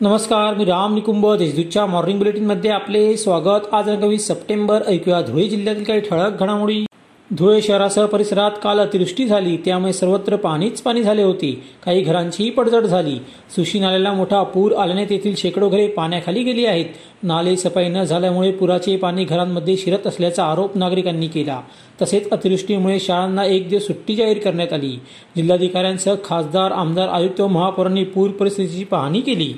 नमस्कार मी राम निकुंभ देशदूतच्या मॉर्निंग बुलेटिनमध्ये आपले स्वागत. आज वीस सप्टेंबर ऐकूया धुळे जिल्ह्यातील काही ठळक घडामोडी. धुळे शहरासह परिसरात काल अतिवृष्टी झाली त्यामुळे सर्वत्र पाणीच पाणी झाले होते. काही घरांचीही पडझड झाली. सुशी नाल्याला मोठा पूर आल्याने तेथील शेकडो घरे पाण्याखाली गेली आहेत. नाले सफाई न झाल्यामुळे पुराचे पाणी घरांमध्ये शिरत असल्याचा आरोप नागरिकांनी केला. तसेच अतिवृष्टीमुळे शाळांना एक दिवस सुट्टी जाहीर करण्यात आली. जिल्हाधिकाऱ्यांसह खासदार आमदार आयुक्त व महापौरांनी पूर परिस्थितीची पाहणी केली.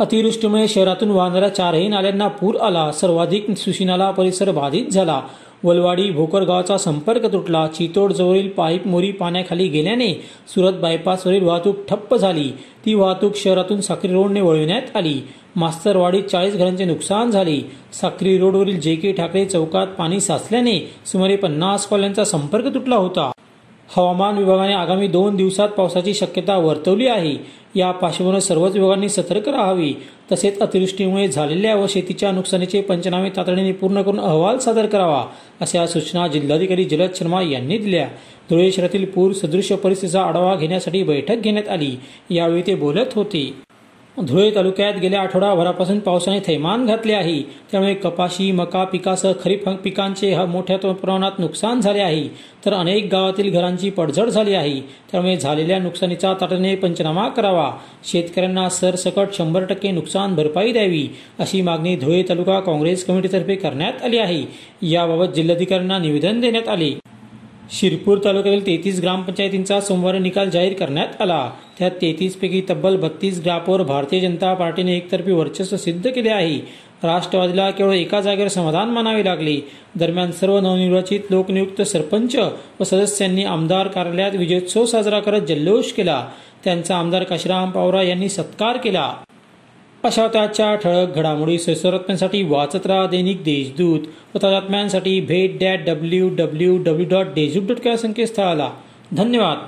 अतिवृष्टीमुळे शहरातून वाहणाऱ्या चारही नाल्यांना पूर आला. सर्वाधिक सुशिनाला परिसर बाधित झाला. वलवाडी भोकर गावाचा संपर्क तुटला. चितोड जवळील पाईप मोरी पाण्याखाली गेल्याने सुरत बायपासवरील वाहतूक ठप्प झाली. ती वाहतूक शहरातून साक्री रोडने वळविण्यात आली. मास्तरवाडीत चाळीस घरांचे नुकसान झाले. साक्री रोडवरील जे के ठाकरे चौकात पाणी साचल्याने सुमारे पन्नास कॉल्यांचा संपर्क तुटला होता. हवामान विभागाने आगामी दोन दिवसात पावसाची शक्यता वर्तवली आहे. या पार्श्वभूमीवर सर्वच विभागांनी सतर्क राहावी. तसेच अतिवृष्टीमुळे झालेल्या व शेतीच्या नुकसानीचे पंचनामे तातडीने पूर्ण करून अहवाल सादर करावा अशा सूचना जिल्हाधिकारी जलद शर्मा यांनी दिल्या. धुळे शहरातील पूर सदृश्य परिस्थितीचा आढावा घेण्यासाठी बैठक घेण्यात आली. यावेळी ते बोलत होते. धुळे तालुक्यात गेल्या आठवडाभरापासून पावसाने थैमान घातले आहे. त्यामुळे कपाशी मका पिकासह खरीप पिकांचे मोठ्या प्रमाणात नुकसान झाले आहे. तर अनेक गावातील घरांची पडझड झाली आहे. त्यामुळे झालेल्या नुकसानीचा तातडीने पंचनामा करावा. शेतकऱ्यांना सरसकट शंभर टक्के नुकसान भरपाई द्यावी अशी मागणी धुळे तालुका काँग्रेस कमिटीतर्फे करण्यात आली आहे. याबाबत जिल्हाधिकाऱ्यांना निवेदन देण्यात आले. शिरपूर तालुक्यातील तेहतीस ग्रामपंचायतींचा सोमवारी निकाल जाहीर करण्यात आला. त्यात तेहतीस पैकी तब्बल बत्तीस ग्रापवर भारतीय जनता पार्टीने एकतर्फी वर्चस्व सिद्ध केले आहे. राष्ट्रवादीला केवळ एका जागेवर समाधान मानावे लागले. दरम्यान सर्व नवनिर्वाचित लोकनियुक्त सरपंच व सदस्यांनी आमदार कार्यालयात विजयोत्सव साजरा करत जल्लोष केला. त्यांचा आमदार काशीराम पावरा यांनी सत्कार केला. अशा त्याच्या ठळक घडामोडी सैसरत्म्यांसाठी वाचत राहा दैनिक देशदूत. व ताजात्म्यांसाठी भेट that W W W dot Deshdoot dot या संकेतस्थळाला. धन्यवाद.